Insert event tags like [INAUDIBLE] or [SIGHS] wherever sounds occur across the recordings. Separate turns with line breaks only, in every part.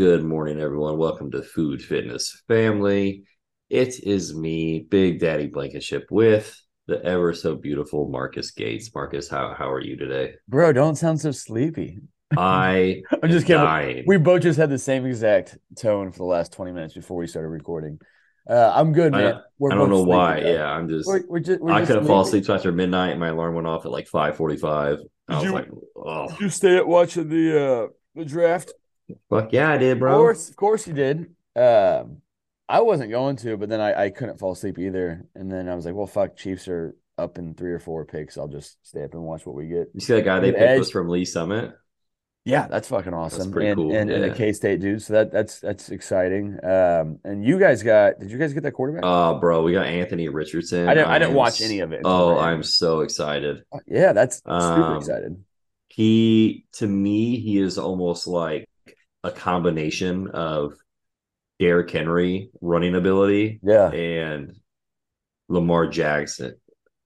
Good morning, everyone. Welcome to Food Fitness Family. It is me, Big Daddy Blankenship, with the ever so beautiful Marcus Gates. Marcus, how how are you today?
Bro, don't sound so sleepy.
I [LAUGHS]
I'm just kidding.
dying.
We both just had the same exact tone for the last 20 minutes before we started recording. Uh, I'm good, man. We're
I don't know why.
though.
Yeah, I'm just
We're, we're just, we're
I couldn't fall asleep after midnight. My alarm went off at like 5:45. I was
you-
like, oh
you stay up watching the uh the draft?
Fuck yeah, I did,
Of
bro.
course, of course you did. Um, I wasn't going to, but then I, I couldn't fall asleep either. And then I was like, well, fuck, Chiefs are up in three or four picks. I'll just stay up and watch what we get.
You see that guy they picked
edge.
was from Lee Summit?
Yeah, that's fucking awesome.
pretty
and,
cool,
And, and
yeah.
the K State dude. So that that's that's exciting. Um, and you guys got did you guys get that quarterback?
Oh, bro, we got Anthony Richardson.
I didn't I didn't watch any of it.
Oh. I'm so excited.
yeah, that's super
Um,
excited.
He to me, he is almost like a combination of Derrick Henry running ability
Yeah.
and Lamar Jackson.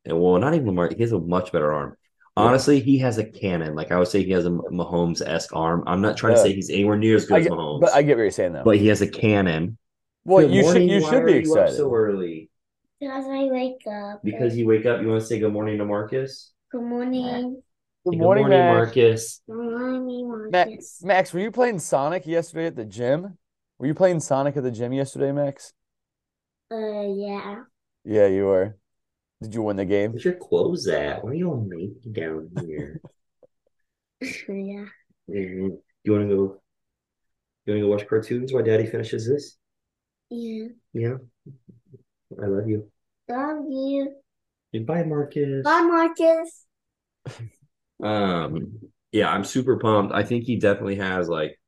And well, not even Lamar, he has a much better arm.
Yeah.
Honestly, he has a cannon. Like I would say he has a Mahomes esque arm. I'm not trying to say he's anywhere near as good
I
as Mahomes,
but I get what you're saying though.
but he has a cannon.
well,
Good
you should you
why
should
are
be
you up
excited.
so early.
Because I wake up.
Because you wake up, you want to say good morning to Marcus?
Good morning.
Good
Good
morning, Max.
Marcus.
Good morning,
Max,
Marcus.
Max, were you playing Sonic yesterday at the gym? Were you playing Sonic at the gym yesterday, Max?
Uh, yeah.
Yeah, you were. Did you win the game?
Where's your clothes at? Why are you all naked down here? [LAUGHS]
yeah.
Mhm. You want to go? You want to go watch cartoons while Daddy finishes this?
Yeah.
Yeah. I love you.
Love you.
Goodbye, Marcus.
Bye, Marcus. [LAUGHS]
Um, yeah, I'm super pumped. I think he definitely has like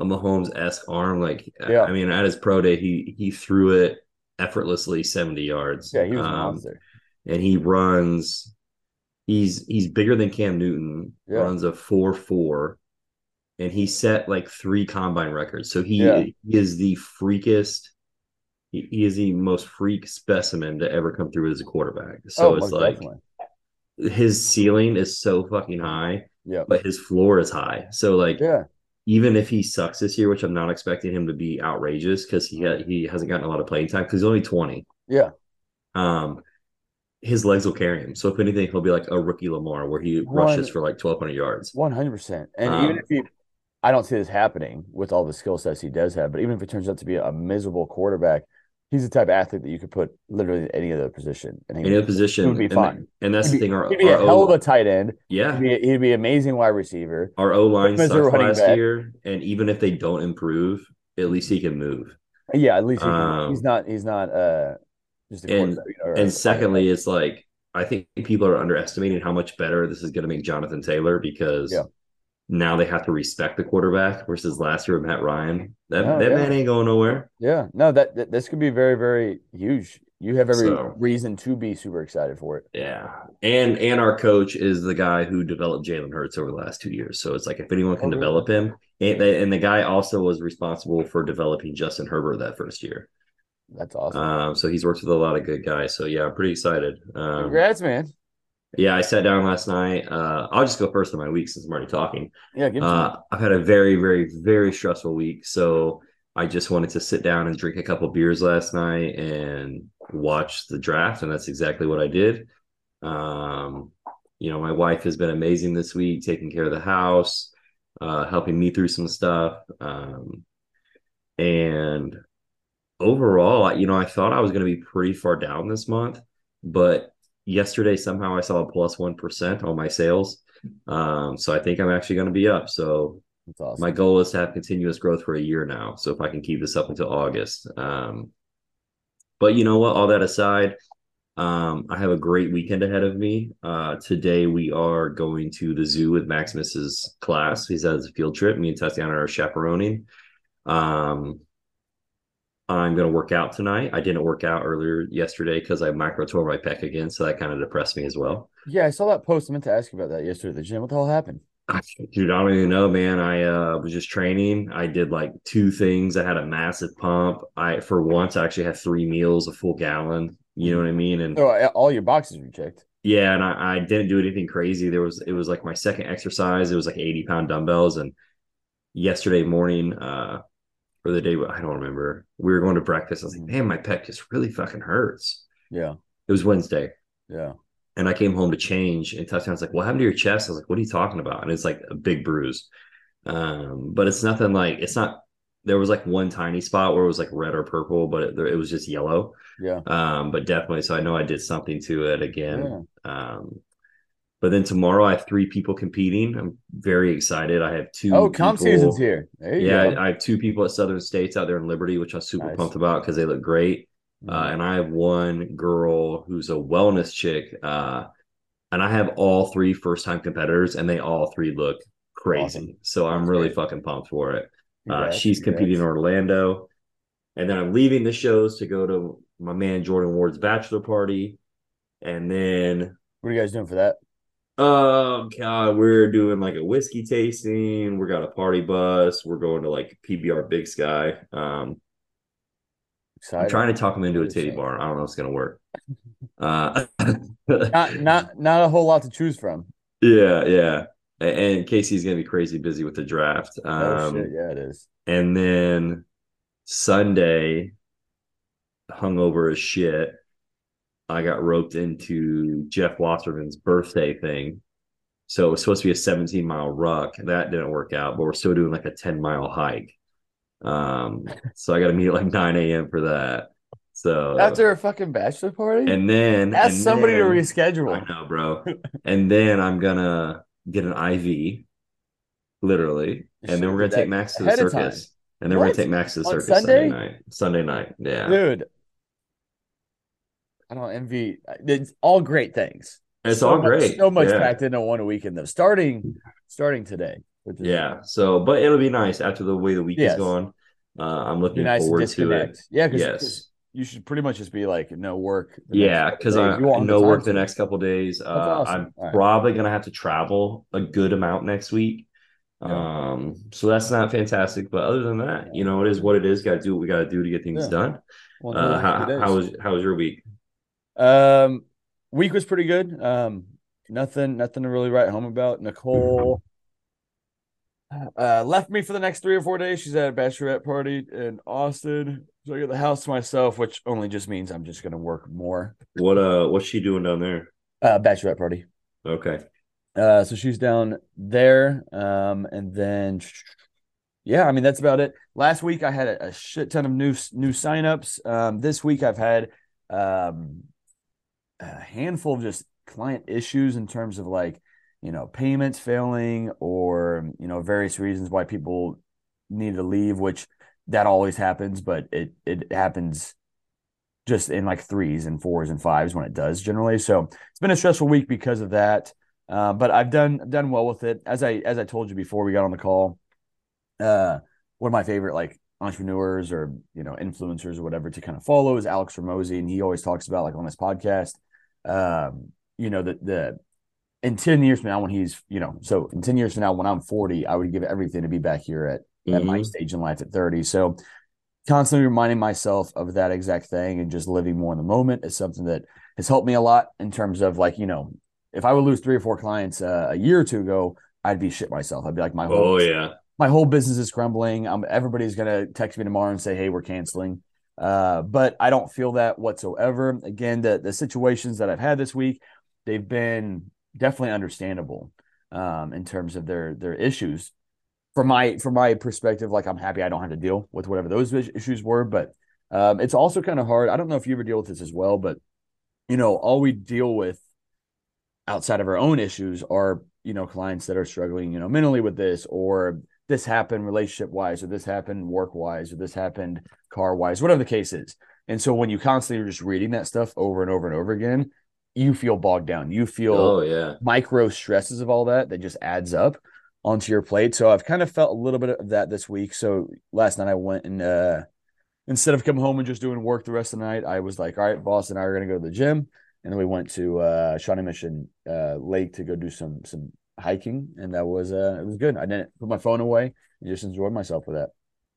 a Mahomes-esque arm. Like,
Yeah.
I mean, at his pro day, he he threw it effortlessly 70 yards.
Yeah, he was a
Um,
monster.
and he runs. He's he's bigger than Cam Newton.
Yeah.
Runs a four four, and he set like three combine records. So he,
Yeah.
he is the freakest. He, he is the most freak specimen to ever come through as a quarterback. So
oh,
it's like
definitely.
His ceiling is so fucking high,
Yeah.
but his floor is high. So like
Yeah.
even if he sucks this year, which I'm not expecting him to be outrageous because he ha- he hasn't gotten a lot of playing time because he's only 20
Yeah.
um his legs will carry him. So if anything, he'll be like a rookie Lamar where he rushes for like twelve hundred yards.
One hundred percent. And
Um,
even if he, I don't see this happening with all the skill sets he does have. But even if it turns out to be a miserable quarterback, he's the type of athlete that you could put literally in any other position, and
Any
would,
other position,
would be
and,
fine.
and that's
He'd
the thing. Our
he'd be a
our
hell of a tight end.
yeah,
He'd be, he'd be amazing wide receiver.
our O line
a
sucked last
back.
year, and even if they don't improve, at least he can move.
Yeah, at least he can,
Um,
he's not he's not uh just a
and- And secondly, it's like I think people are underestimating how much better this is going to make Jonathan Taylor because
Yeah.
Now they have to respect the quarterback versus last year with Matt Ryan. That
Oh,
that
yeah.
man ain't going nowhere.
yeah, no, that, that this could be very very huge. You have every
So-
reason to be super excited for it.
Yeah, and and our coach is the guy who developed Jalen Hurts over the last two years. So it's like if anyone can
Oh,
develop him, and the, and the guy also was responsible for developing Justin Herbert that first year.
That's awesome.
Um, so he's worked with a lot of good guys. So yeah, I'm pretty excited. Um,
Congrats, man.
Yeah, I sat down last night. Uh, I'll just go first on my week since I'm already talking.
Yeah,
Uh, I've had a very, very, very stressful week. So I just wanted to sit down and drink a couple beers last night and watch the draft. And that's exactly what I did. Um, you know, my wife has been amazing this week, taking care of the house, uh, helping me through some stuff. Um, and overall, you know, I thought I was going to be pretty far down this month, but yesterday somehow I saw a plus 1 on my sales. Um, so I think I'm actually going to be up. So
awesome.
my goal is to have continuous growth for a year now. So if I can keep this up until August. Um, but you know what? All that aside, um, I have a great weekend ahead of me. Uh, today we are going to the zoo with Maximus's class. He's at his field trip. Me and Tatiana are chaperoning. Um, I'm going to work out tonight. I didn't work out earlier yesterday because I micro tore my pec again, so that kind of depressed me as well.
Yeah, I saw that post. I meant to ask you about that yesterday at the gym. What the hell happened? [LAUGHS]
Dude, I don't even know, man. I uh, was just training. I did like two things. I had a massive pump. I for once I actually had three meals, a full gallon. You know what I mean? And
So uh, all your boxes were checked.
yeah, and I, I didn't do anything crazy. There was it was like my second exercise. It was like 80 pound dumbbells, and yesterday morning, uh, or the day I don't remember. We were going to breakfast. I was like,
Mhm.
man, my pec just really fucking hurts.
Yeah.
It was Wednesday.
Yeah.
And I came home to change and Tatiana's like, what happened to your chest? I was like, what are you talking about? And it's like a big bruise. Um, but it's nothing like it's not there was like one tiny spot where it was like red or purple, but it, it was just yellow.
Yeah.
Um, but definitely, so I know I did something to it again.
Yeah.
Um, but then tomorrow I have three people competing. I'm very excited. I have two.
Oh, comp
people-
season's here. There you
Yeah,
go.
I, I have two people at Southern States out there in Liberty, which I'm super
Nice.
pumped about because they look great.
Mhm.
Uh, and I have one girl who's a wellness chick. Uh, and I have all three first time competitors, and they all three look crazy.
Awesome.
So I'm
That's
really
great.
fucking pumped for it. Uh, she's competing in. Orlando. And then I'm leaving the shows to go to my man Jordan Ward's bachelor party. And then,
What are you guys doing for that?
Oh God, we're doing like a whiskey tasting. We got a party bus. We're going to like PBR Big Sky. Um,
Exciting.
I'm trying to talk him into a titty bar. I don't know if it's gonna work. Uh,
Not [LAUGHS] not not a whole lot to choose from.
yeah, yeah. And KC's gonna be crazy busy with the draft.
Oh
Um,
shit, yeah, it is.
and then Sunday, hungover as shit. I got roped into Jeff Wasserman's birthday thing. So it was supposed to be a 17 mile ruck. That didn't work out, but we're still doing like a 10 mile hike. Um, [LAUGHS] so I got to meet at like 9 a.m. for that. So
After a fucking bachelor party?
and then
Ask
and
somebody to
then- I
reschedule.
know, bro. and then I'm gonna get an IV, literally, and then we're gonna take Max to the
ahead of time.
circus. And then we're gonna take Max to the
On
circus
Sunday?
Sunday night. Sunday night, yeah.
Dude. I don't envy it's all great things.
It's
So
all
much-
great.
So much
yeah.
packed into one weekend though. Starting starting today.
Yeah. So, but it'll be nice after the way the week
Yes.
is going. Uh, I'm looking
nice
forward to it.
Yeah, because
Yes.
you should pretty much just be like no work.
Yeah, because. I
You won't have
no work the next couple days. Uh,
awesome.
I'm
right.
probably gonna have to travel a good amount next week.
Yeah.
Um, so that's not fantastic, but other than that, you know, it is what it is. Got to do what we got to do to get things
Yeah.
done.
Well,
Uh, how, how was how was your week?
Um, week was pretty good. Um, nothing, nothing to really write home about. Nicole uh left me for the next three or four days. She's at a bachelorette party in Austin, so I got the house to myself, which only just means I'm just gonna work more.
What uh, what's she doing down there?
Uh, bachelorette party.
Okay,
Uh, so she's down there. Um, and then yeah, I mean that's about it. Last week I had a, a shit ton of new new signups. Um, this week I've had um a handful of just client issues in terms of like you know payments failing or you know various reasons why people need to leave, which that always happens, but it it happens just in like threes and fours and fives when it does generally. So it's been a stressful week because of that. Uh, but I've done done well with it. As I as I told you before we got on the call, uh, one of my favorite like entrepreneurs or you know influencers or whatever to kind of follow is Alex Hormozi, and he always talks about like on his podcast, um, you know the the in ten years from now when he's you know so in ten years from now when I'm forty, I would give everything to be back here at at my
Mhm.
stage in life at 30. So constantly reminding myself of that exact thing and just living more in the moment is something that has helped me a lot in terms of like, you know, if I would lose three or four clients uh, a year or two ago, I'd be shit myself. I'd be like, my whole,
Oh yeah,
my whole business is crumbling. Um, everybody's gonna text me tomorrow and say, "Hey, we're canceling." Uh, but I don't feel that whatsoever. Again, the the situations that I've had this week, they've been definitely understandable um, in terms of their their issues. From my from my perspective, like I'm happy I don't have to deal with whatever those issues were. But um, it's also kind of hard. I don't know if you ever deal with this as well, but you know, all we deal with outside of our own issues are you know clients that are struggling you know mentally with this or this happened relationship wise or this happened work wise or this happened car wise whatever the case is and so when you constantly are just reading that stuff over and over and over again you feel bogged down you feel
oh yeah.
micro stresses of all that that just adds up onto your plate. So I've kind of felt a little bit of that this week. So last night I went and uh instead of coming home and just doing work the rest of the night, I was like, all right, boss and I are gonna go to the gym. And then we went to uh Shawnee Mission uh Lake to go do some some hiking. And that was uh it was good. I didn't put my phone away and just enjoyed myself with that.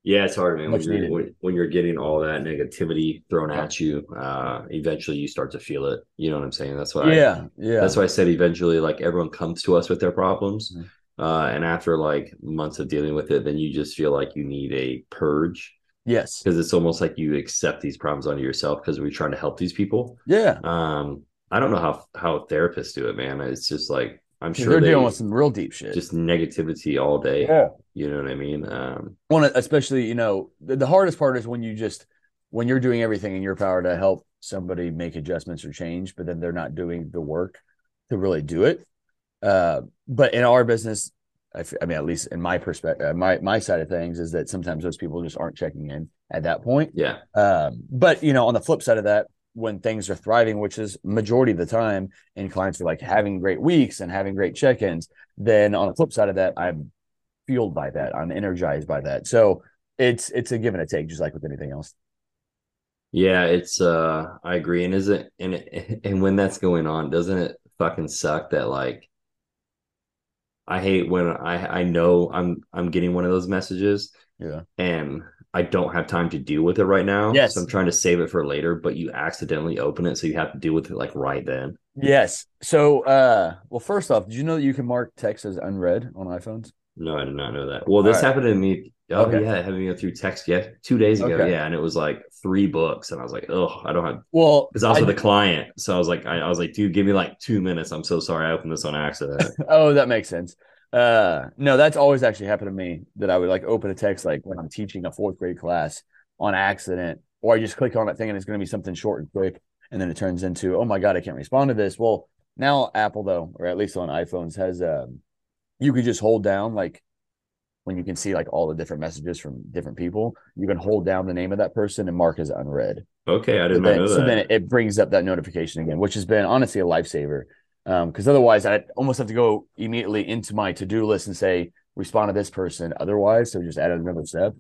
Yeah, it's hard, man. When you're, when, when you're getting all that negativity thrown at you, uh, eventually you start to feel it. You know what I'm saying? That's why. I,
Yeah, yeah.
That's why I said eventually, like everyone comes to us with their problems.
Mhm.
Uh, and after like months of dealing with it, then you just feel like you need a purge
Yes.
because it's almost like you accept these problems onto yourself because we're trying to help these people.
Yeah.
Um, I don't know how how therapists do it, man. It's just like I'm sure
They're
they
dealing with some real deep shit.
just negativity all day.
yeah.
You know what I mean? Um,
One, especially, you know, the, the hardest part is when you just when you're doing everything in your power to help somebody make adjustments or change, but then they're not doing the work to really do it. Uh, but in our business, I, f- I mean, at least in my perspective, my my side of things is that sometimes those people just aren't checking in at that point.
yeah,
Um, but you know, on the flip side of that, when things are thriving, which is majority of the time, and clients are like having great weeks and having great check-ins, then on the flip side of that, I'm fueled by that. I'm energized by that. So it's it's a give and a take, just like with anything else.
yeah. It's uh, I agree. And is it and and when that's going on, doesn't it fucking suck that like I hate when I I know I'm I'm getting one of those messages
Yeah.
and I don't have time to deal with it right now.
Yes.
So I'm trying to save it for later, but you accidentally open it, so you have to deal with it like right then.
Yes. So uh well, first off, did you know that you can mark text as unread on iPhones?
No, I did not know that. Well, this
right.
happened to me. Oh
Okay.
yeah, having me go through text yeah two days ago.
Okay.
Yeah, and it was like three books, and I was like, oh, I don't have
Well,
because I was
I-
with a client, so I was like, I, I was like, dude, give me like two minutes. I'm so sorry, I opened this on accident. [LAUGHS]
oh, that makes sense. Uh no, that's always actually happened to me that I would like open a text like when I'm teaching a fourth grade class on accident, or I just click on that thing and it's gonna be something short and quick, and then it turns into, oh my god, I can't respond to this. Well, now Apple though, or at least on iPhones, has um you could just hold down like when you can see like all the different messages from different people, you can hold down the name of that person and mark as unread.
okay, I did not
then,
know that.
so then it brings up that notification again, which has been honestly a lifesaver. Um, because otherwise I almost have to go immediately into my to-do list and say respond to this person. Otherwise, so just add another step.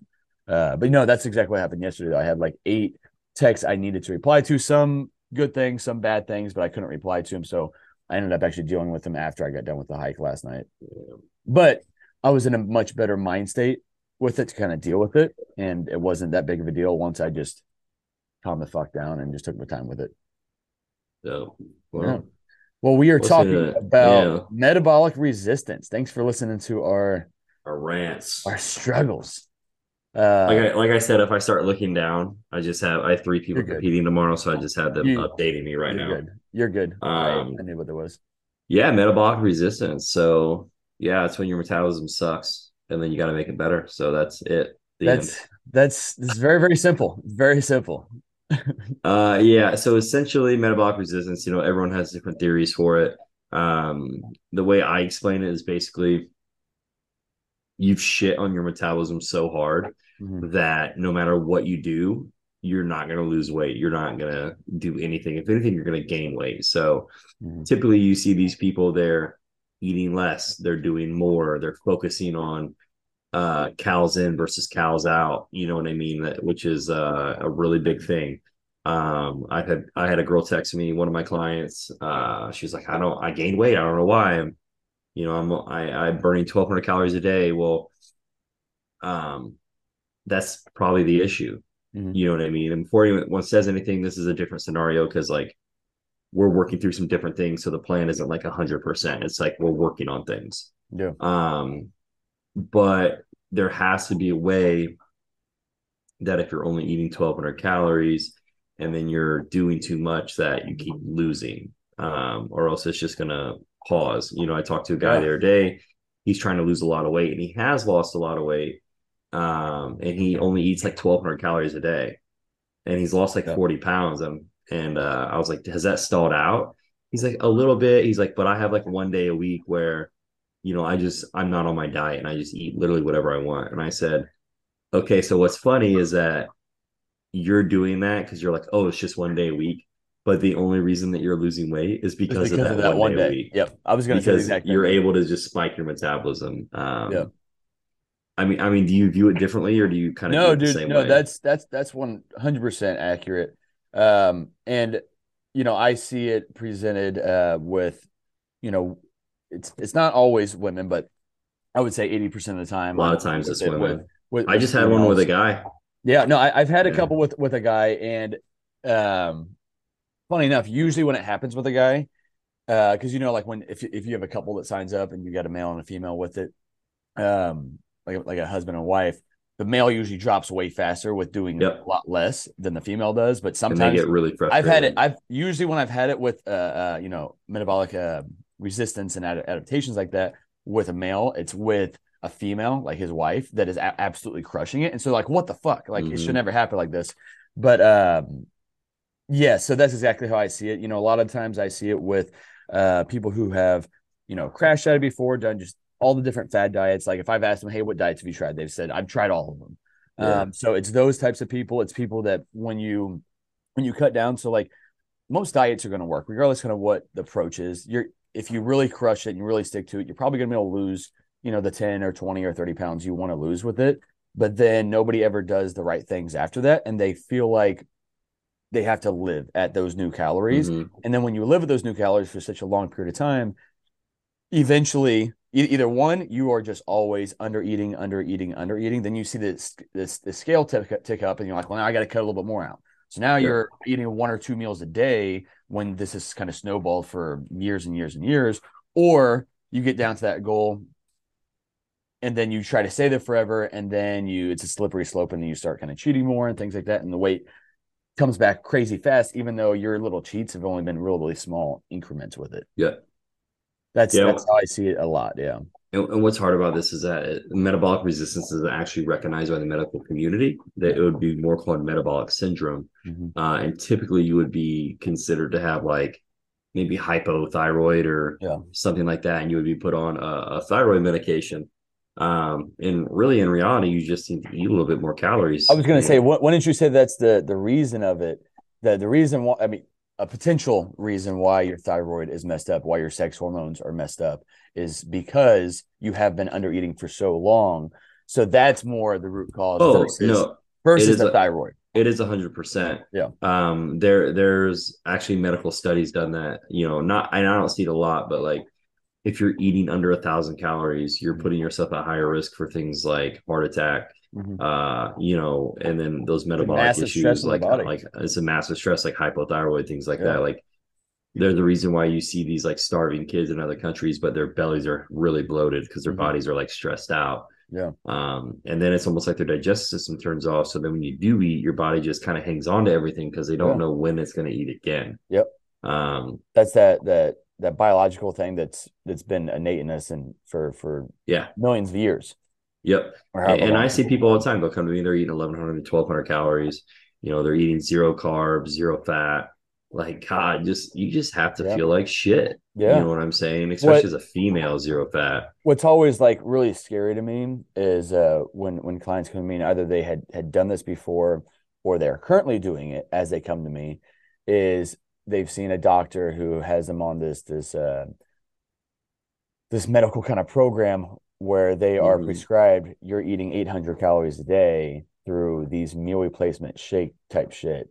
Uh, but no, that's exactly what happened yesterday. I had like eight texts I needed to reply to, some good things, some bad things, but I couldn't reply to them. So I ended up actually dealing with them after I got done with the hike last night. But I was in a much better mind state with it to kind of deal with it. And it wasn't that big of a deal once I just calmed the fuck down and just took my time with it.
So, well,
Yeah. Well, we are
Listen
talking
it.
about
Yeah.
metabolic resistance. Thanks for listening to our
our rants.
our struggles. Uh,
like I like I said, if I start looking down, I just have I have three people competing tomorrow, so I just have them
You-
updating me right
you're
now.
good. You're good. I-
Um,
I, knew what there was.
Yeah, metabolic resistance. So yeah, it's when your metabolism sucks, and then you got to make it better. So that's it. The end.
That's that's this very very simple. Very simple.
Uh, yeah. So essentially, metabolic resistance. You know, everyone has different theories for it. Um, the way I explain it is basically you've shit on your metabolism so hard
Mhm.
that no matter what you do, you're not going to lose weight. You're not going to do anything. If anything, you're going to gain weight. So
Mhm.
typically, you see these people, they're eating less, they're doing more, they're focusing on uh cals in versus cals out you know what i mean? That which is uh, a really big thing. Um i had i had a girl text me one of my clients uh she's like i don't i gained weight i don't know why. I'm you know i'm i i'm burning 1200 calories a day. Well um that's probably the issue.
Mhm.
you know what i mean? And before anyone says anything this is a different scenario because like we're working through some different things so the plan isn't like 100% it's like we're working on things.
Yeah.
um, but there has to be a way that if you're only eating 1200 calories and then you're doing too much that you keep losing. Um, or else it's just going to pause. You know i talked to a guy
Yeah.
the other day. He's trying to lose a lot of weight and he has lost a lot of weight um, and he only eats like 1200 calories a day. And he's lost like
Yeah.
40 pounds. And, and uh, i was like has that stalled out? He's like a little bit. He's like but i have like one day a week where you know i just i'm not on my diet and i just eat literally whatever i want and i said okay so what's funny is that you're doing that because you're like oh it's just one day a week but the only reason that you're losing weight is
Just
because, of that, one, day, a week
Yep. I was gonna say the
because
exact same
you're able to just spike your metabolism um
Yeah.
i mean i mean do you view it differently or do you kind of
no
do it the
dude no
way?
that's that's that's 100% accurate um and you know i see it presented uh with you know it's it's not always women but i would say 80% of the time
a lot of times it's women
with- with-
i just had one with a guy
yeah no I, i've had a couple with with a guy and um funny enough usually when it happens with a guy because you know, like when if if you have a couple that signs up and you got a male and a female with it, um, like like a husband and wife, the male usually drops way faster with doing
Yep.
a lot less than the female does. But
and they get really frustrated.
I've had it. I've usually when I've had it with uh, uh you know metabolic uh, resistance and ad- adaptations like that with a male, it's with a female like his wife that is a- absolutely crushing it. And so like what the fuck? Like it
Mhm.
should never happen like this. But um yeah, so that's exactly how I see it. You know, a lot of times I see it with uh people who have you know crash dieted before, done just all the different fad diets. Like if I've asked them, hey, what diets have you tried? They've said I've tried all of them.
Yeah.
Um, so it's those types of people. It's people that when you when you cut down, so like most diets are going to work regardless kind of what the approach is. You're if you really crush it and you really stick to it, you're probably going to be able to lose, you know, the 10 or 20 or 30 pounds you want to lose with it. But then nobody ever does the right things after that. And they feel like they have to live at those new calories.
Mhm.
And then when you live at those new calories for such a long period of time, eventually e- either one, you are just always under eating, under eating, under eating. Then you see this this the scale tick, tick up, and you're like, well, now I got to cut a little bit more out. So now
Yeah.
you're eating one or two meals a day when this is kind of snowballed for years and years and years, or you get down to that goal and then you try to stay there forever and then you it's a slippery slope and then you start kind of cheating more and things like that and the weight comes back crazy fast even though your little cheats have only been really, really small increments with it
Yeah.
that's
Yeah.
that's how i see it a lot yeah
And, and what's hard about this is that metabolic resistance is actually recognized by the medical community. That it would be more called metabolic syndrome,
Mhm.
uh, and typically you would be considered to have like maybe hypothyroid or
Yeah.
something like that, and you would be put on a, a thyroid medication. Um, and really, in reality, you just need to eat a little bit more calories.
i was going to say why, why didn't you say that's the the reason of it the the reason why i mean a potential reason why your thyroid is messed up why your sex hormones are messed up is because you have been under eating for so long so that's more the root cause
Oh
versus,
no,
versus the
a-
thyroid
It is a hundred percent.
Yeah.
Um, there there's actually medical studies done that, you know, not and I don't see it a lot, but like if you're eating under a thousand calories, you're
Mhm.
putting yourself at higher risk for things like heart attack,
Mhm.
uh, you know, and then those metabolic issues like like it's a massive stress like hypothyroid, things like
Yeah.
that. Like they're the reason why you see these like starving kids in other countries, but their bellies are really bloated because their
Mhm.
bodies are like stressed out.
Yeah.
Um, and then it's almost like their digestive system turns off. So then when you do eat, your body just kind of hangs on to everything because they don't
Yeah.
know when it's going to eat again.
Yep.
Um,
that's that that that biological thing that's that's been innate in us and for for
yeah.
millions of years
Yep. And, and. I see people all the time. They'll come to me. They're eating 1,100 to 1,200 calories. You know, they're eating zero carbs, zero fat. Like God, just you just have to
Yeah.
feel like shit.
yeah
You know what I'm saying? Especially
What-
as a female, zero fat.
what's always like really scary to me is uh when when clients come to me and either they had had done this before or they're currently doing it as they come to me is they've seen a doctor who has them on this this uh this medical kind of program where they are
Mhm.
prescribed you're eating 800 calories a day through these meal replacement shake type shit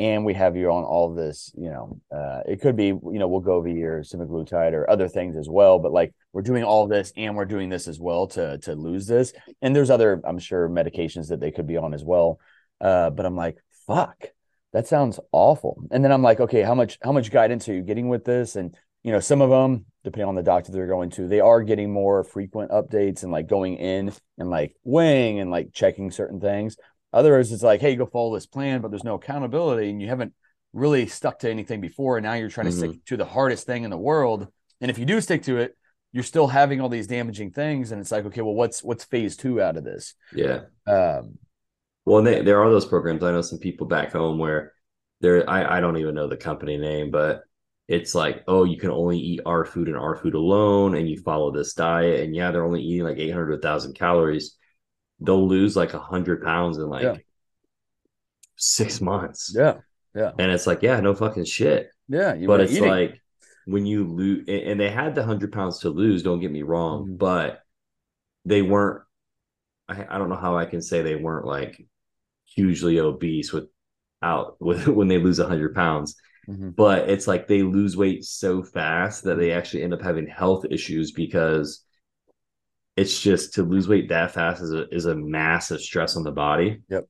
and we have you on all this you know uh, it could be you know Wegovy or semaglutide or other things as well but like we're doing all this and we're doing this as well to to lose this. And there's other i'm sure medications that they could be on as well. Uh, but i'm like fuck that sounds awful. And then i'm like okay how much how much guidance are you getting with this? And you know some of them depending on the doctor they're going to they are getting more frequent updates and like going in and like weighing and like checking certain things others it's like hey go follow this plan but there's no accountability and you haven't really stuck to anything before and now you're trying to stick to the hardest thing in the world and if you do stick to it you're still having all these damaging things and it's like okay well what's what's phase two out of this
Yeah.
um
Well, they, there are those programs. I know some people back home where there, I, I don't even know the company name, but it's like, oh, you can only eat our food and our food alone, and you follow this diet. And yeah, they're only eating like 800 to 1,000 calories. They'll lose like a 100 pounds in like
Yeah.
six months.
yeah yeah
And it's like, yeah, no fucking shit.
yeah you
but it's
eating.
like when you lose, and they had the 100 pounds to lose, don't get me wrong,
Mhm.
but they weren't, I, I don't know how I can say they weren't like hugely obese without [LAUGHS] with when they lose a 100 pounds
Mhm.
but it's like they lose weight so fast that they actually end up having health issues because it's just to lose weight that fast is a, is a massive stress on the body
Yep.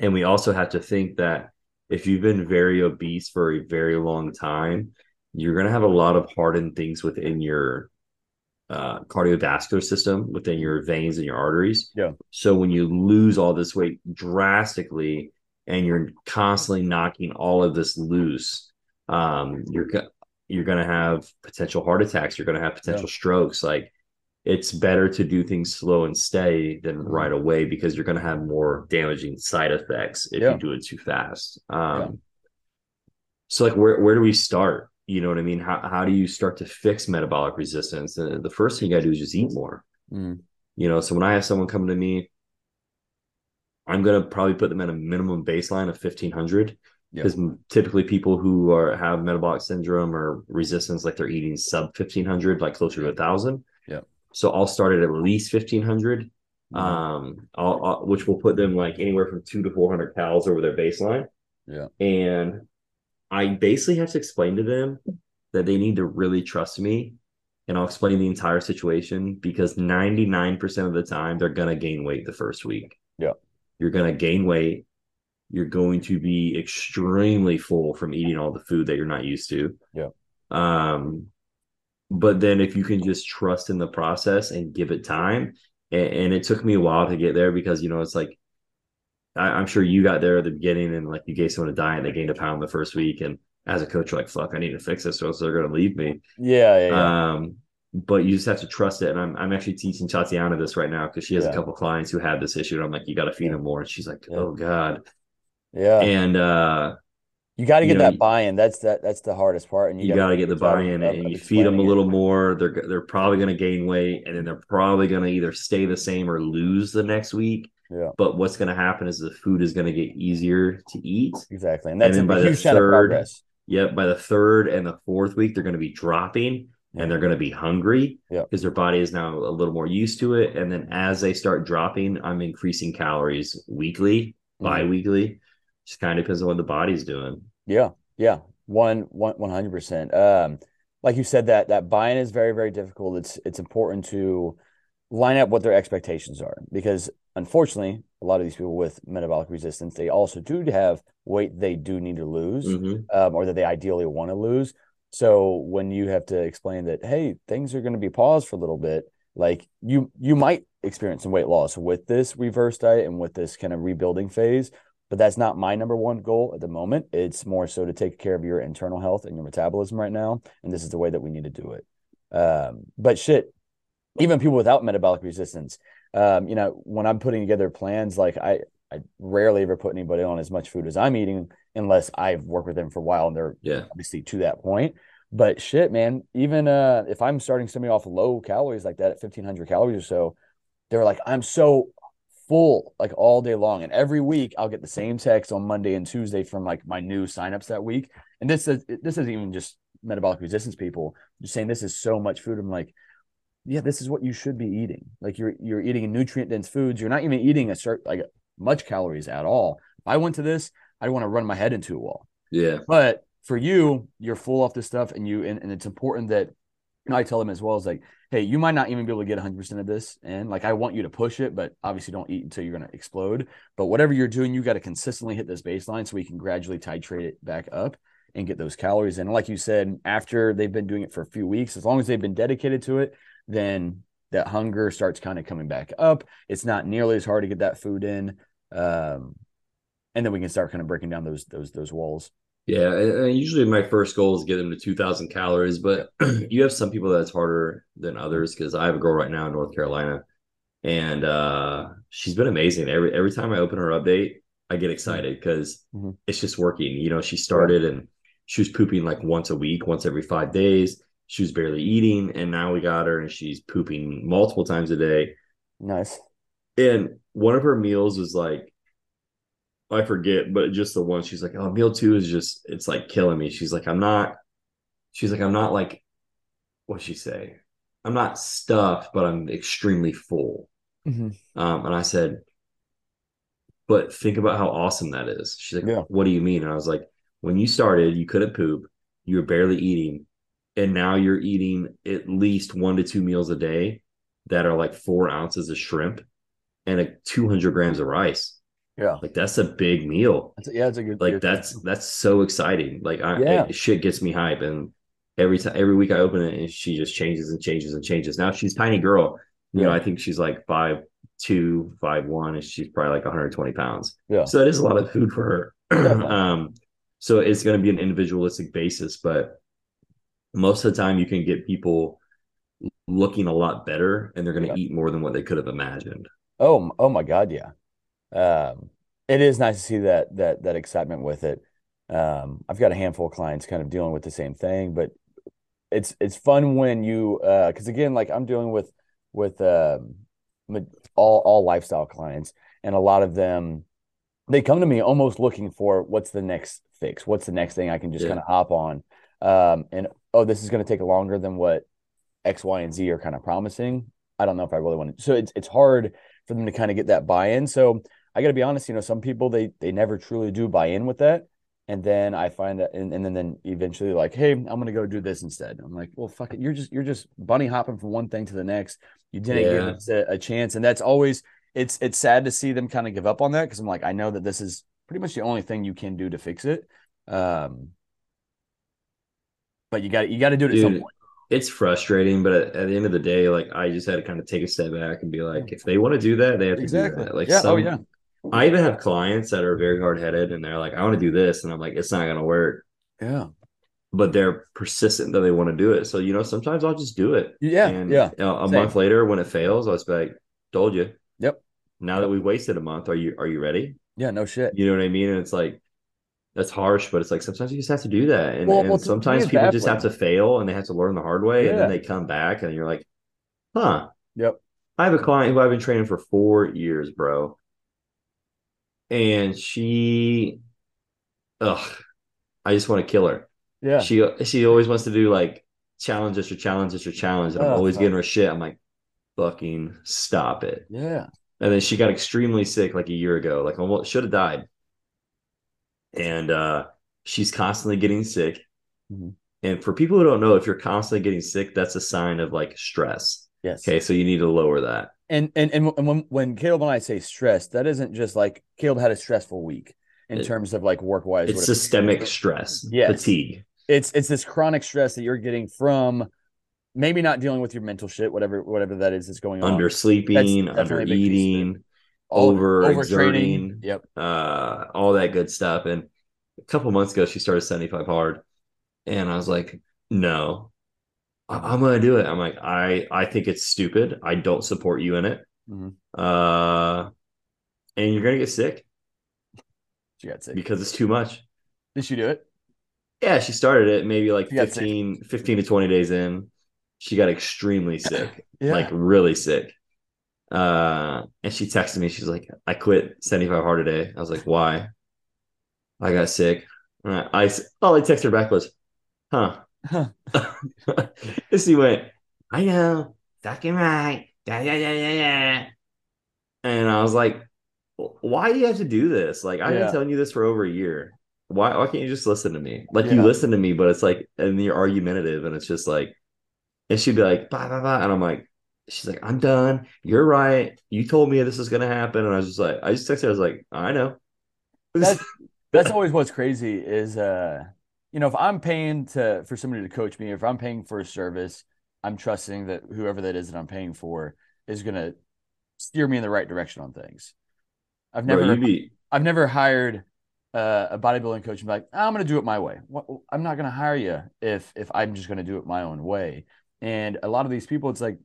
and we also have to think that if you've been very obese for a very long time you're going to have a lot of hardened things within your uh, cardiovascular system, within your veins and your arteries.
Yeah.
So when you lose all this weight drastically and you're constantly knocking all of this loose, um, you're you're going to have potential heart attacks. You're going to have potential strokes. Like it's better to do things slow and steady than
Mhm.
right away because you're going to have more damaging side effects if
Yeah.
you do it too fast. Um,
Yeah.
So like where where do we start? You know what I mean? How how do you start to fix metabolic resistance? Uh, the first thing you got to do is just eat more.
Mm.
You know, so when I have someone come to me, I'm gonna probably put them at a minimum baseline of 1500
Yeah.
because typically people who are have metabolic syndrome or resistance, like they're eating sub 1500, like closer to a thousand. So I'll start at at least 1500,
Mm.
um, I'll, I'll- which will put them like anywhere from two to 400 calories over their baseline.
Yeah.
And I basically have to explain to them that they need to really trust me. And I'll explain the entire situation because 99% of the time they're going to gain weight the first week.
Yeah.
You're going to gain weight. You're going to be extremely full from eating all the food that you're not used to.
Yeah.
Um, but then if you can just trust in the process and give it time, and, and it took me a while to get there because, you know, it's like, I, I'm sure you got there at the beginning and like you gave someone a diet, and they gained a pound the first week. And as a coach, you're like, fuck, I need to fix this or else they're going to leave me.
Yeah, yeah, yeah.
Um, but you just have to trust it. And I'm, I'm actually teaching Tatiana this right now because she has
Yeah.
a couple clients who have this issue. And I'm like, you got to feed them more. And she's like, oh God.
yeah.
And uh,
you got to
you
get
know,
that buy-in. That's that. That's the hardest part. And
you,
gotta
got to get the
a good job
buy-in and you feed them a
explaining it.
little more. They're, they're probably going to gain weight and then they're probably going to either stay the same or lose the next week.
Yeah.
But what's going to happen is the food is going to get easier to eat.
Exactly, and that's
then
a
by the
huge sign of
third-
progress.
Yep. By the third and the fourth week, they're going to be dropping
Yeah.
and they're going to be hungry
Yeah.
because their body is now a little more used to it. And then as they start dropping, I'm increasing calories weekly,
Mhm.
bi-weekly. Just kind of depends on what the body's doing.
Yeah, yeah, one one one hundred percent. Um, like you said, that that buy-in is very very difficult. It's it's important to line up what their expectations are because unfortunately, a lot of these people with metabolic resistance, they also do have weight they do need to lose,
Mhm.
um, or that they ideally want to lose. So when you have to explain that, hey, things are going to be paused for a little bit, like you you might experience some weight loss with this reverse diet and with this kind of rebuilding phase, but that's not my number one goal at the moment. It's more so to take care of your internal health and your metabolism right now, and this is the way that we need to do it. Um, but shit, even people without metabolic resistance, um, you know, when I'm putting together plans, like I I rarely ever put anybody on as much food as I'm eating unless I've worked with them for a while and they're
Yeah.
obviously to that point. But shit, man, even uh, if I'm starting somebody off low calories like that at 1500 calories or so, they're like, I'm so full like all day long. And every week I'll get the same text on Monday and Tuesday from like my new signups that week. And this is this isn't even just metabolic resistance people just saying this is so much food. I'm like, yeah, this is what you should be eating. Like you're you're eating nutrient dense foods. You're not even eating a certain like much calories at all. If I went to this, I'd want to run my head into a wall.
Yeah.
But for you, you're full off this stuff, and you and, and it's important that you know, I tell them as well as like, hey, you might not even be able to get 100 percent of this, and like I want you to push it, but obviously don't eat until you're going to explode. But whatever you're doing, you got to consistently hit this baseline so we can gradually titrate it back up and get those calories in. Like you said, after they've been doing it for a few weeks, as long as they've been dedicated to it, then that hunger starts kind of coming back up. It's not nearly as hard to get that food in. Um, and then we can start kind of breaking down those those those walls.
Yeah, and- usually my first goal is to get them to 2,000 calories, but [CLEARS THROAT] you have some people that's harder than others because I have a girl right now in North Carolina, and uh, she's been amazing. Every every time I open her update, I get excited because
Mhm.
it's just working. You know, she started and she was pooping like once a week, once every five days. She was barely eating, and now we got her and she's pooping multiple times a day.
Nice.
And one of her meals was like, I forget, but just the one. She's like, oh, meal two is just, it's like killing me. She's like, I'm not, she's like, I'm not like, what'd she say? I'm not stuffed, but I'm extremely full.
Mhm.
Um, and I said, but think about how awesome that is. She's like,
Yeah.
what do you mean? And I was like, when you started, you couldn't poop, you were barely eating, and now you're eating at least one to two meals a day that are like four ounces of shrimp and a 200 grams of rice.
Yeah.
Like that's a big meal.
That's yeah, it's a good
Like that's that's so exciting. Like I,
Yeah.
it- shit gets me hype, and every time every week I open it and she just changes and changes and changes. Now she's a tiny girl. You know, I think she's like five two, five one, and she's probably like 120 pounds.
Yeah.
So that is a lot of food for her. [CLEARS THROAT] Um, so it's going to be an individualistic basis, but most of the time you can get people looking a lot better and they're going to
Yeah.
eat more than what they could have imagined.
Oh, oh my God, yeah. Um, it is nice to see that that that excitement with it. Um, I've got a handful of clients kind of dealing with the same thing, but it's it's fun when you uh, because again, like I'm dealing with with um all all lifestyle clients, and a lot of them they come to me almost looking for what's the next fix, what's the next thing I can just
Yeah.
kind of hop on, um, and oh, this is going to take longer than what X, Y, and Z are kind of promising. I don't know if I really want to. So it's it's hard for them to kind of get that buy-in. So I got to be honest, you know, some people they they never truly do buy in with that. And then I find that, and, and then then eventually like, hey, I'm gonna go do this instead. I'm like, well, fuck it, you're just you're just bunny hopping from one thing to the next. You didn't give
Yeah.
us a, a chance, and that's always it's it's sad to see them kind of give up on that because I'm like, I know that this is pretty much the only thing you can do to fix it. Um, but you got you got to do it at some point.
It's frustrating, but at, at the end of the day, like I just had to kind of take a step back and be like, if they want to do that, they have to
Exactly.
do that. Like
yeah. oh
some,
yeah.
I even have clients that are very hard headed and they're like, I want to do this, and I'm like, it's not gonna work.
Yeah.
But they're persistent that they want to do it. So you know, sometimes I'll just do it.
Yeah.
And
yeah.
a, a
Same.
month later, when it fails, I'll just be like, told you.
Yep.
Now that we've wasted a month, are you are you ready?
Yeah. No shit.
You know what I mean? And it's like that's harsh, but it's like sometimes you just have to do that. And,
Well-
and
well,
sometimes people just have to fail and they have to learn the hard way, and then they come back and you're like, huh.
Yep.
I have a client who I've been training for four years, bro. And she ugh, I just want to kill her.
Yeah.
She she always wants to do like challenges or challenges or challenge. And I'm
Oh,
always
fuck.
giving her shit. I'm like, fucking stop it.
Yeah.
And then she got extremely sick like a year ago, like almost should have died. And uh she's constantly getting sick.
Mhm.
And for people who don't know, if you're constantly getting sick, that's a sign of like stress.
Yes.
Okay, so you need to lower that.
And and and when when Caleb and I say stress, that isn't just like Caleb had a stressful week in
It-
terms of like work wise.
It's systemic stress,
Yes.
fatigue.
It's it's this chronic stress that you're getting from maybe not dealing with your mental shit, whatever whatever that is that's going on.
under sleeping, under
a big piece of it.
eating, over
overtraining.
exerting.
Yep.
uh, all that good stuff. And a couple months ago, she started 75 hard, and I was like, no, I- I'm gonna do it. I'm like, I I think it's stupid. I don't support you in it.
Mhm.
Uh, and you're gonna get sick
She got sick.
because it's too much.
Did she do it?
Yeah, she started it maybe like
She
15, 15 to 20 days in. She got extremely sick, [LAUGHS]
Yeah.
like really sick. Uh, and she texted me. She's like, "I quit 75 hard today." I was like, "Why?" I got sick. And I, I all I texted her back was, "Huh."
Huh. [LAUGHS] [LAUGHS]
and she went, "I know, fucking right." Yeah, yeah, yeah, yeah, yeah. And I was like, "Why do you have to do this? Like, I've
Yeah.
been telling you this for over a year. Why? Why can't you just listen to me? Like,
Yeah.
you listen to me, but it's like, and you're argumentative, and it's just like." And she'd be like, blah, blah, blah. And I'm like, she's like, I'm done. You're right. You told me this is gonna happen. And I was just like, I just texted her, I was like, I know.
That's- [LAUGHS] That's always what's crazy is uh you know if I'm paying to for somebody to coach me, if I'm paying for a service, I'm trusting that whoever that is that I'm paying for is gonna steer me in the right direction on things. I've never
you'd be
I've never hired uh, a bodybuilding coach and be like, I'm going to do it my way. I'm not going to hire you if if I'm just going to do it my own way. And a lot of these people, it's like,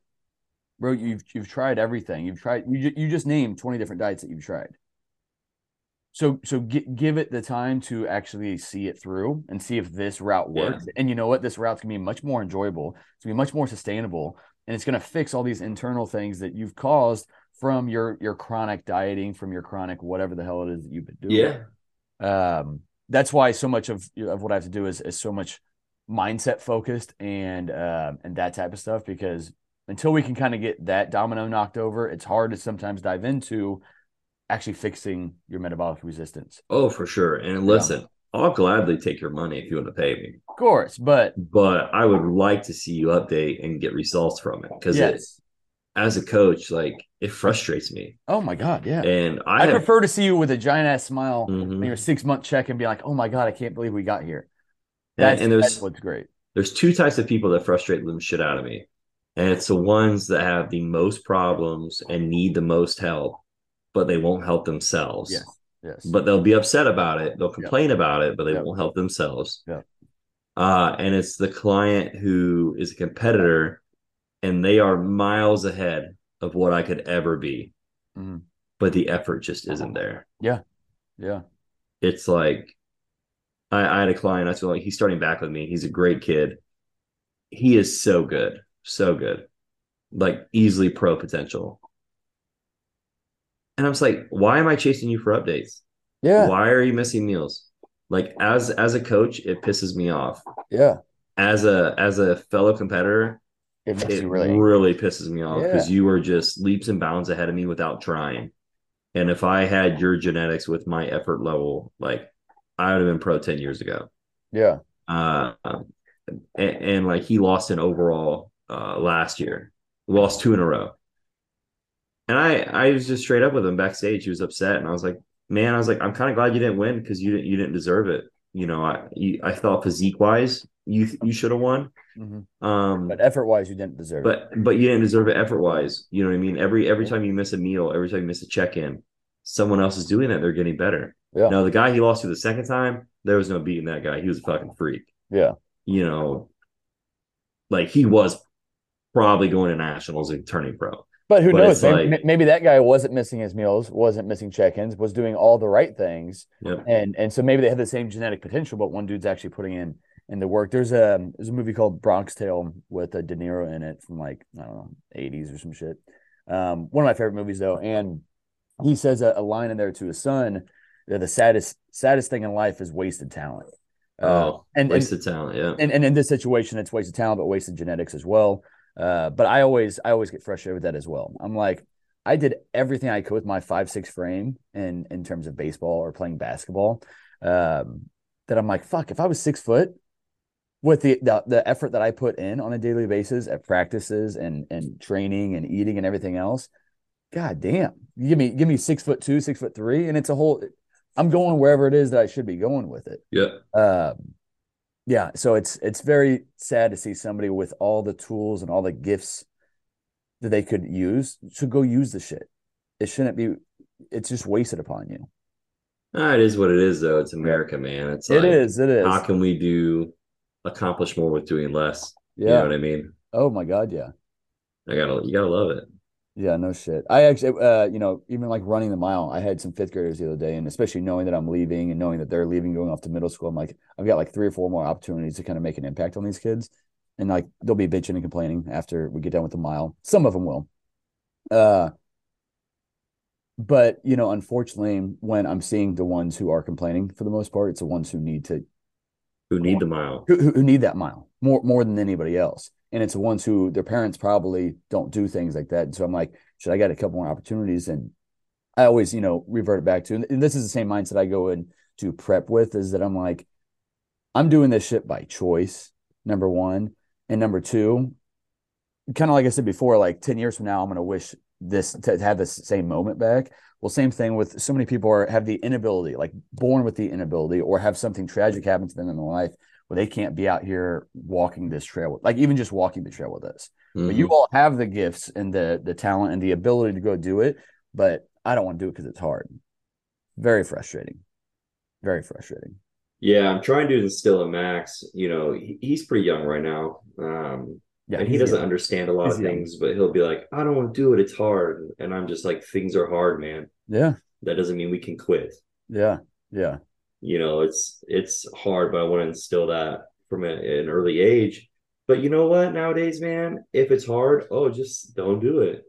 bro, you've you've tried everything. You've tried. You you just named 20 different diets that you've tried. So so gi- give it the time to actually see it through and see if this route
Yeah.
works. And you know what? This route's gonna be much more enjoyable. It's gonna be much more sustainable, and it's gonna fix all these internal things that you've caused from your your chronic dieting, from your chronic whatever the hell it is that you've been doing
yeah.
um that's why so much of of what I have to do is is so much mindset focused and um and that type of stuff because until we can kind of get that domino knocked over, it's hard to sometimes dive into actually fixing your metabolic resistance.
Oh, for sure. And listen, I'll gladly take your money if you want to pay me.
Of course, but
But I would like to see you update and get results from it. Because
yes.
as a coach, like it frustrates me.
Oh my god, yeah.
And I,
I
have
prefer to see you with a giant ass smile
Mhm.
on your six month check and be like, "Oh my god, I can't believe we got here."
Yeah,
That's,
and there's
that's what's great.
there's two types of people that frustrate the shit out of me. And it's the ones that have the most problems and need the most help, but they won't help themselves.
Yes. Yes.
But they'll be upset about it. They'll complain about it, but they
Yeah.
won't help themselves.
Yeah.
Uh, and it's the client who is a competitor and they are miles ahead of what I could ever be.
Mhm.
But the effort just isn't there.
Yeah. Yeah.
It's like I, I had a client, I feel like he's starting back with me. He's a great kid. He is so good, so good, like easily pro potential. And I was like, why am I chasing you for updates?
Yeah.
Why are you missing meals? Like as as a coach, it pisses me off.
Yeah.
As a as a fellow competitor,
It
it really,
really
pisses me off because you are just leaps and bounds ahead of me without trying. And if I had your genetics with my effort level, like I would have been pro 10 years ago.
yeah.
Uh, and, and like he lost an overall uh, last year, lost two in a row. And I, I was just straight up with him backstage. He was upset, and I was like, "Man, I was like, I'm kind of glad you didn't win because you didn't, you didn't deserve it. You know, I, you, I thought physique wise, you, you should have won.
Mhm.
Um,
But effort wise, you didn't deserve it.
but but you didn't deserve it effort wise. You know what I mean? Every every time you miss a meal, every time you miss a check in, someone else is doing that. They're getting better.
Yeah.
Now the guy he lost to the second time, there was no beating that guy. He was a fucking freak.
Yeah.
You know, like he was probably going to nationals and turning pro.
But who
But
knows? Maybe,
like-
maybe that guy wasn't missing his meals, wasn't missing check-ins, was doing all the right things,
Yep.
and and so maybe they have the same genetic potential, but one dude's actually putting in in the work. There's a there's a movie called Bronx Tale with a De Niro in it from like I don't know 80s or some shit. Um, one of my favorite movies though, and he says a, a line in there to his son that the saddest saddest thing in life is wasted talent. Uh,
Oh,
and, and
wasted talent. Yeah.
and, and in this situation, it's wasted talent, but wasted genetics as well. Uh, but I always, I always get frustrated with that as well. I'm like, I did everything I could with my five six frame in in terms of baseball or playing basketball. Um, that I'm like, fuck, if I was six foot, with the, the the effort that I put in on a daily basis at practices and and training and eating and everything else, god damn, you give me give me six foot two, six foot three, and it's a whole. I'm going wherever it is that I should be going with it.
yeah.
Um, yeah, so it's it's very sad to see somebody with all the tools and all the gifts that they could use should go use the shit. It shouldn't be. It's just wasted upon you.
Ah, it is what it is, though. It's America, man. It's
It
like,
is. It is.
How can we do accomplish more with doing less? You know
Yeah.
what I mean?
Oh my god. Yeah.
I gotta, you gotta love it.
Yeah. No shit. I actually, uh, you know, even like running the mile, I had some fifth graders the other day, and especially knowing that I'm leaving and knowing that they're leaving, going off to middle school, I'm like, I've got like three or four more opportunities to kind of make an impact on these kids, and like they'll be bitching and complaining after we get done with the mile. Some of them will. Uh, but you know, unfortunately, when I'm seeing the ones who are complaining for the most part, it's the ones who need to
Who need the mile?
who, who need that mile more more than anybody else. And it's the ones who their parents probably don't do things like that. And so I'm like, should I get a couple more opportunities? And I always, you know, revert it back to, and this is the same mindset I go in to prep with is that I'm like, I'm doing this shit by choice, number one. And number two, kind of like I said before, like 10 years from now, I'm going to wish this to have this same moment back. Well, same thing with so many people are have the inability, like born with the inability, or have something tragic happen to them in their life where they can't be out here walking this trail, like even just walking the trail with us. But
Mhm.
you all have the gifts and the the talent and the ability to go do it, but I don't want to do it because it's hard. Very frustrating. Very frustrating.
Yeah, I'm trying to instill in Max. You know, he's pretty young right now. Um,
Yeah,
and he doesn't
young.
understand a lot
He's
of
young.
things, but he'll be like, I don't want to do it. It's hard. And I'm just like, things are hard, man.
Yeah,
That doesn't mean we can quit.
yeah, yeah,
You know, it's it's hard, but I want to instill that from a, an early age. But you know what? Nowadays, man, if it's hard, oh, just don't do it.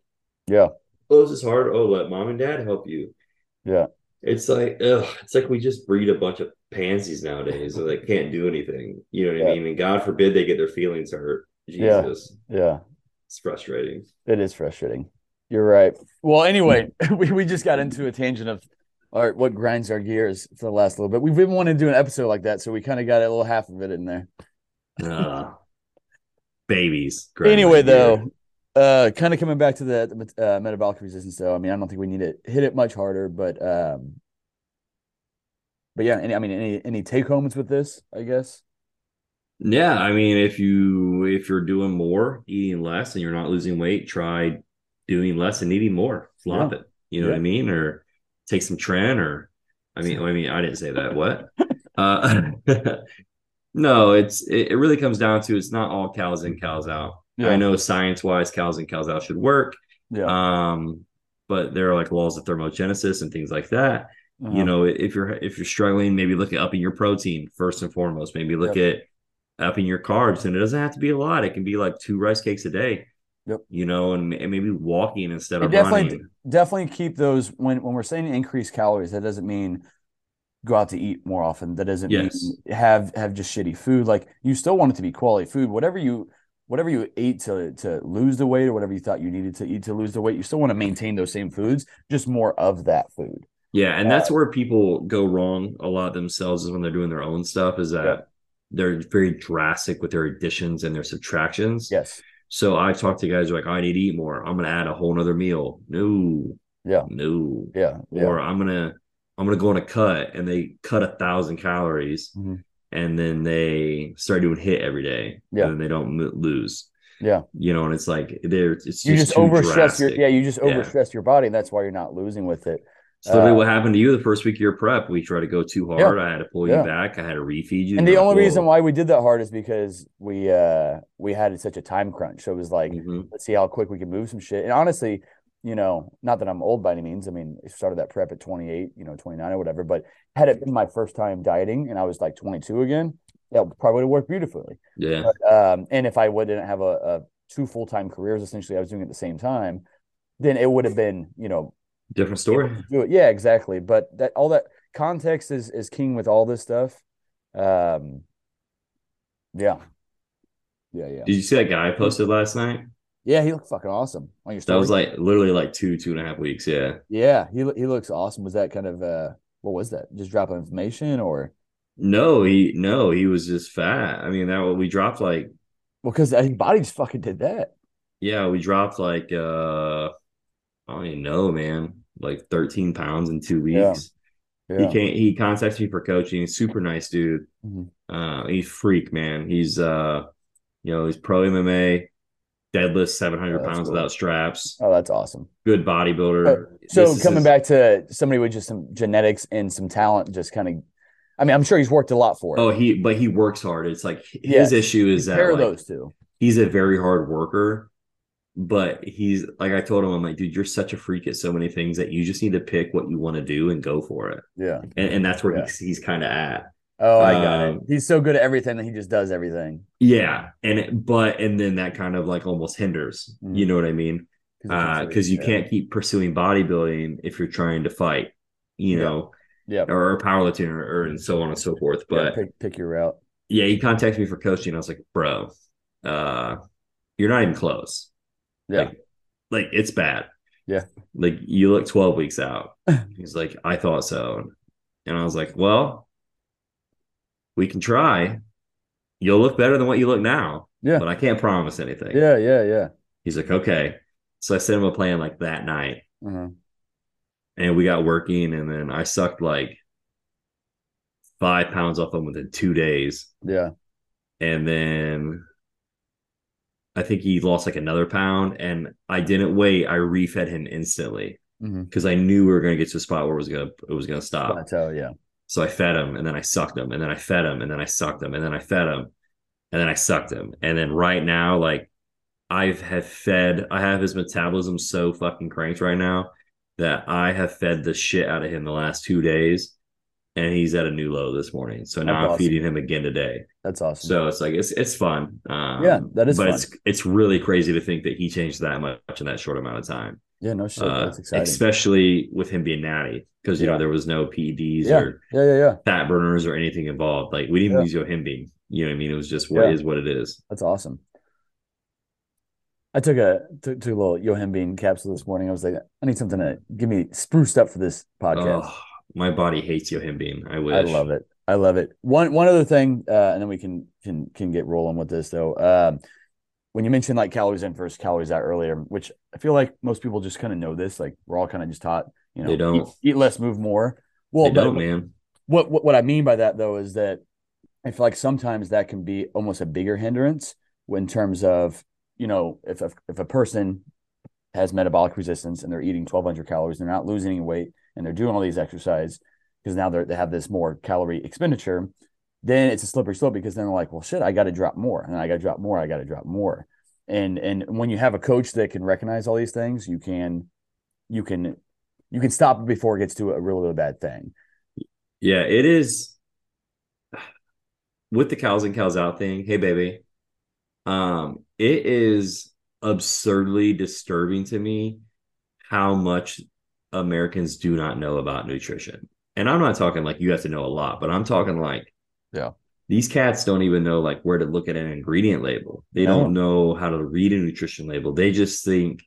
yeah,
Oh, this is hard. Oh, let mom and dad help you.
yeah.
It's like, ugh, it's like we just breed a bunch of pansies nowadays so they can't do anything. You know what
Yeah.
I mean? And God forbid they get their feelings hurt.
Yeah. Yeah,
It's frustrating.
it is frustrating. You're right. Well, anyway, [LAUGHS] we, we just got into a tangent of all right, what grinds our gears for the last little bit. We've been wanting to do an episode like that, so we kind of got a little half of it in there.
Uh, babies.
anyway, though, uh, kind of coming back to the, uh, metabolic resistance, though. I mean, I don't think we need to hit it much harder, but um, but yeah. Any, I mean, any any take homes with this? I guess.
Yeah, I mean, if you if you're doing more, eating less, and you're not losing weight, try doing less and eating more. Flop
Yeah.
it. You know what I mean? Or take some tran Or I mean, I mean, I didn't say that. What? [LAUGHS] uh, [LAUGHS] no, it's it, it really comes down to it's not all cals in, cals out.
Yeah.
I know science wise, cals in, cals out should work.
Yeah.
Um, but there are like laws of thermogenesis and things like that
Uh-huh.
you know if you're if you're struggling maybe look at upping your protein first and foremost maybe look at upping your carbs and it doesn't have to be a lot it can be like two rice cakes a day
Yep.
you know and, and maybe walking instead of
definitely
running.
definitely keep those when when we're saying increase calories that doesn't mean go out to eat more often. That doesn't
Yes.
mean have have just shitty food. Like you still want it to be quality food. Whatever you whatever you ate to to lose the weight or whatever you thought you needed to eat to lose the weight you still want to maintain those same foods just more of that food.
Yeah and
Uh,
that's where people go wrong a lot themselves is when they're doing their own stuff is that
Yeah.
they're very drastic with their additions and their subtractions.
Yes
so i talk to guys who are like i need to eat more. I'm gonna add a whole nother meal. No.
Yeah.
no.
Yeah yeah.
Or I'm gonna I'm gonna go on a cut and they cut a thousand calories
Mhm.
and then they start doing HIIT every day
Yeah.
and then they don't lose.
Yeah.
You know and it's like they're it's
you
just,
just overstress your yeah you just
Yeah.
overstress your body and that's why you're not losing with it
Literally
uh,
what happened to you the first week of your prep we tried to go too hard I had to pull
Yeah.
you back I had to refeed you
and the only reason why we did that hard is because we uh we had such a time crunch so it was like
Mhm.
let's see how quick we can move some shit. And honestly, you know, not that I'm old by any means. I mean, I started that prep at 28, you know, 29 or whatever. But had it been my first time dieting and I was like 22 again, that probably would have worked beautifully.
yeah
But, um, and if I wouldn't have a, a two full time careers, essentially, I was doing it at the same time, then it would have been, you know,
different story
do it. Yeah, exactly. But that all that context is is king with all this stuff. Um, yeah, yeah, yeah,
did you see that guy I posted last night
yeah. He looked fucking awesome on your
that was like literally like two two and a half weeks yeah
Yeah, he he looks awesome. Was that kind of uh what was that? Just dropping information or
no he no he was just fat I mean that what we dropped like
well because his body just fucking did that.
Yeah, we dropped like uh I don't even know, man. Like 13 pounds in two
Yeah.
weeks. He
Yeah.
can't he contacts me for coaching. He's super nice dude.
Mhm.
Uh he's freak, man. He's uh you know, he's pro MMA, deadlift 700
Oh,
pounds
cool.
without straps,
Oh, that's awesome.
good bodybuilder.
So
This
coming
his-
back to somebody with just some genetics and some talent, just kind of, I mean, I'm sure he's worked a lot for it.
Oh, he but he works hard. It's like his issue is that
Compare
like,
those two.
he's a very hard worker, but he's like I told him, I'm like, dude, you're such a freak at so many things that you just need to pick what you want to do and go for it.
Yeah.
And, and that's where
Yeah.
he's, he's kind of at.
Oh, I got it.
Um,
He's so good at everything that he just does everything.
Yeah. And it, but and then that kind of like almost hinders.
Mhm.
You know what I mean?
'Cause he
Uh because you
yeah.
can't keep pursuing bodybuilding if you're trying to fight, you
Yeah.
know,
Yeah.
or powerlifting or, or and so on and so forth. But
pick, pick your route.
yeah, he contacted me for coaching. I was like, bro, uh, you're not even close.
Yeah.
Like, like it's bad.
Yeah.
Like you look 12 weeks out. [LAUGHS] He's like, I thought so. And I was like, well, we can try. You'll look better than what you look now.
Yeah.
But I can't promise anything.
Yeah. Yeah. Yeah.
He's like, okay. So I sent him a plan like that night
Uh-huh.
and we got working. And then I sucked like five pounds off him within two days.
Yeah.
and then I think he lost like another pound, and I didn't wait. I refed him instantly
Mm-hmm.
because I knew we were going to get to a spot where it was gonna it was gonna stop.
Plateau. Yeah.
So I fed him, and then I sucked him, and then I fed him, and then I sucked him, and then I fed him, and then I sucked him, and then right now, like I've have fed, I have his metabolism so fucking cranked right now that I have fed the shit out of him the last two days, and he's at a new low this morning. So now
That's
I'm
awesome.
feeding him again today.
That's awesome.
So it's like it's it's fun. Um,
Yeah, that is
but
fun.
it's it's really crazy to think that he changed that much in that short amount of time.
yeah. No shit.
Uh,
That's exciting.
especially with him being natty, because you
Yeah.
know there was no PEDs
Yeah.
or
yeah. Yeah. Yeah.
fat burners or anything involved. Like we didn't
Yeah.
use Yohimbine. You know what I mean? It was just what
Yeah.
is what it is.
That's awesome. I took a took, took a little Yohimbine capsule this morning. I was like, I need something to give me spruced up for this podcast.
Oh, my body hates Yohimbine. I wish.
I love it. I love it. One one other thing, uh, and then we can can can get rolling with this though. Um, when you mentioned like calories in versus calories out earlier, which I feel like most people just kind of know this. Like we're all kind of just taught, you know,
They don't.
Eat, eat less, move more. Well,
they don't, man.
what, what what I mean by that though is that I feel like sometimes that can be almost a bigger hindrance in terms of, you know, if a, if a person has metabolic resistance and they're eating 1200 calories, they're not losing any weight and they're doing all these exercise because now they they have this more calorie expenditure, then it's a slippery slope because then they're like, well, shit, I got to drop more and I got to drop more. I got to drop more. And, and when you have a coach that can recognize all these things, you can, you can, you can stop it before it gets to a really, really bad thing.
Yeah, it is [SIGHS] with the cals and cals out thing. Hey, baby. Um, it is absurdly disturbing to me how much Americans do not know about nutrition. And I'm not talking like you have to know a lot, but I'm talking like,
Yeah.
these cats don't even know like where to look at an ingredient label. They
No.
don't know how to read a nutrition label. They just think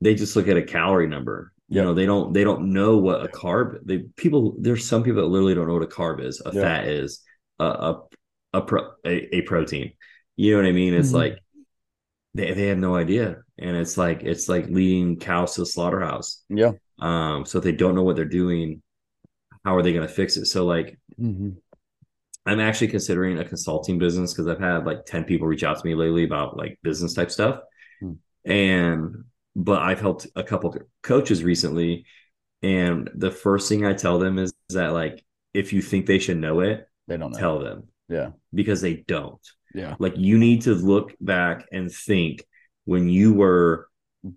they just look at a calorie number. You know, they don't they don't know what a carb. They people there's some people that literally don't know what a carb is, a
Yeah.
fat is, a a a, pro, a, a protein. You know what I mean? It's
Mhm.
like they they have no idea, and it's like it's like leading cows to the slaughterhouse.
Yeah.
Um, so if they don't know what they're doing, how are they going to fix it? So like
Mm-hmm.
I'm actually considering a consulting business because I've had like 10 people reach out to me lately about like business type stuff.
Hmm.
And but I've helped a couple coaches recently. And the first thing I tell them is that like if you think they should know it,
They don't know.
tell them
Yeah.
because they don't.
Yeah.
Like you need to look back and think when you were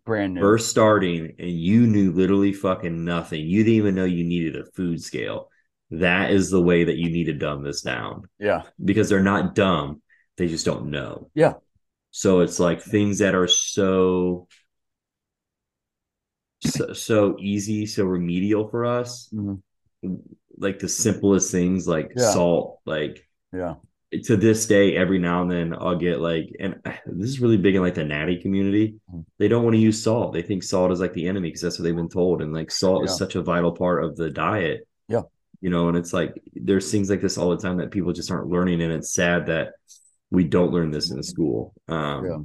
Brand new.
first starting and you knew literally fucking nothing. You didn't even know you needed a food scale. That is the way that you need to dumb this down
Yeah.
because they're not dumb. They just don't know.
Yeah.
So it's like things that are so so, so easy, so remedial for us.
Mhm.
Like the simplest things like
Yeah.
salt, like
Yeah.
To this day, every now and then I'll get like, and this is really big in like the natty community.
Mhm.
They don't want to use salt. They think salt is like the enemy because that's what they've been told. And like salt
Yeah.
is such a vital part of the diet.
Yeah.
You know, and it's like there's things like this all the time that people just aren't learning. And it's sad that we don't learn this in school. Um,
Yeah.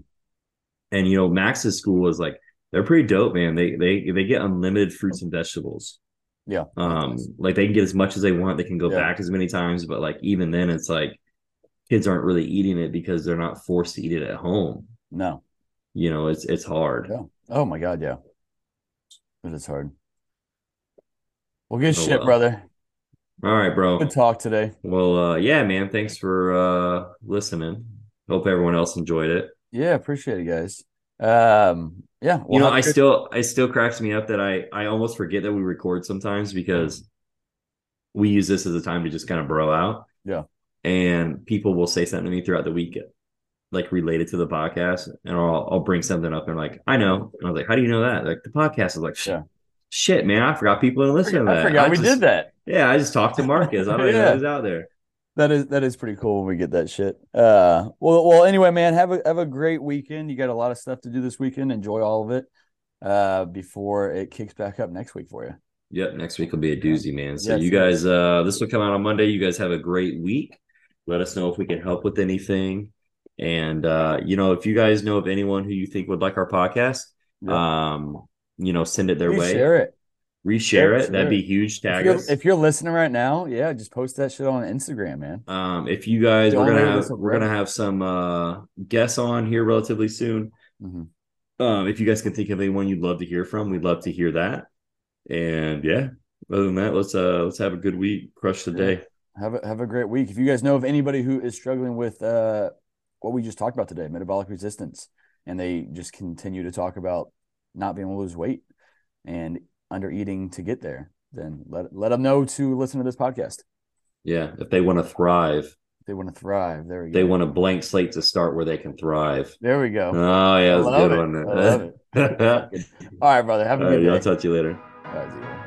And you know, Max's school is like they're pretty dope, man. They they they get unlimited fruits and vegetables.
Yeah.
Um, like they can get as much as they want. They can go
Yeah.
back as many times, but like even then, it's like kids aren't really eating it because they're not forced to eat it at home.
No.
You know, it's it's hard.
Yeah. Oh my God. Yeah. But It is hard. Well, good
Oh,
shit,
well.
brother.
All right, bro.
Good talk today.
Well, uh, yeah, man. Thanks for uh listening. Hope everyone else enjoyed it.
Yeah. Appreciate it, guys. Um, yeah.
you know,
I a
I
good-
still I still cracks me up that I I almost forget that we record sometimes because we use this as a time to just kind of bro out.
Yeah.
And people will say something to me throughout the week, like related to the podcast, and I'll I'll bring something up and like I know, and I was like, how do you know that? Like the podcast is like,
Yeah.
shit, man, I forgot people to listen to that.
I forgot we
just-
did that.
Yeah, I just talked to Marcus. I don't [LAUGHS]
Yeah.
know who's out there.
That is that is pretty cool when we get that shit. Uh, well, well. Anyway, man, have a have a great weekend. You got a lot of stuff to do this weekend. Enjoy all of it. Uh, before it kicks back up next week for you.
Yep, next week will be a doozy, man. So
Yes,
you
yes.
guys, uh, this will come out on Monday. You guys have a great week. Let us know if we can help with anything. And uh, you know, if you guys know of anyone who you think would like our podcast, um, you know, send it their
Please
way.
share it.
Reshare
Yeah,
it. That'd be huge.
If
Tag
you're,
us.
if you're listening right now, yeah, just post that shit on Instagram, man.
um, if you guys, we're gonna have we're gonna have some uh guests on here relatively soon.
Mhm.
Um, if you guys can think of anyone you'd love to hear from, we'd love to hear that. And yeah, other than that, let's uh let's have a good week. Crush the
Yeah.
day.
Have a have a great week. If you guys know of anybody who is struggling with uh what we just talked about today, metabolic resistance, and they just continue to talk about not being able to lose weight and under eating to get there, then let let them know to listen to this podcast.
Yeah, if they want to thrive,
If they want to thrive. There we go.
they want a blank slate to start where they can thrive.
There we go.
Oh yeah, that's a good
it.
one.
I love it.
All [LAUGHS]
All right, brother. Have a
right,
good day.
I'll talk to you later.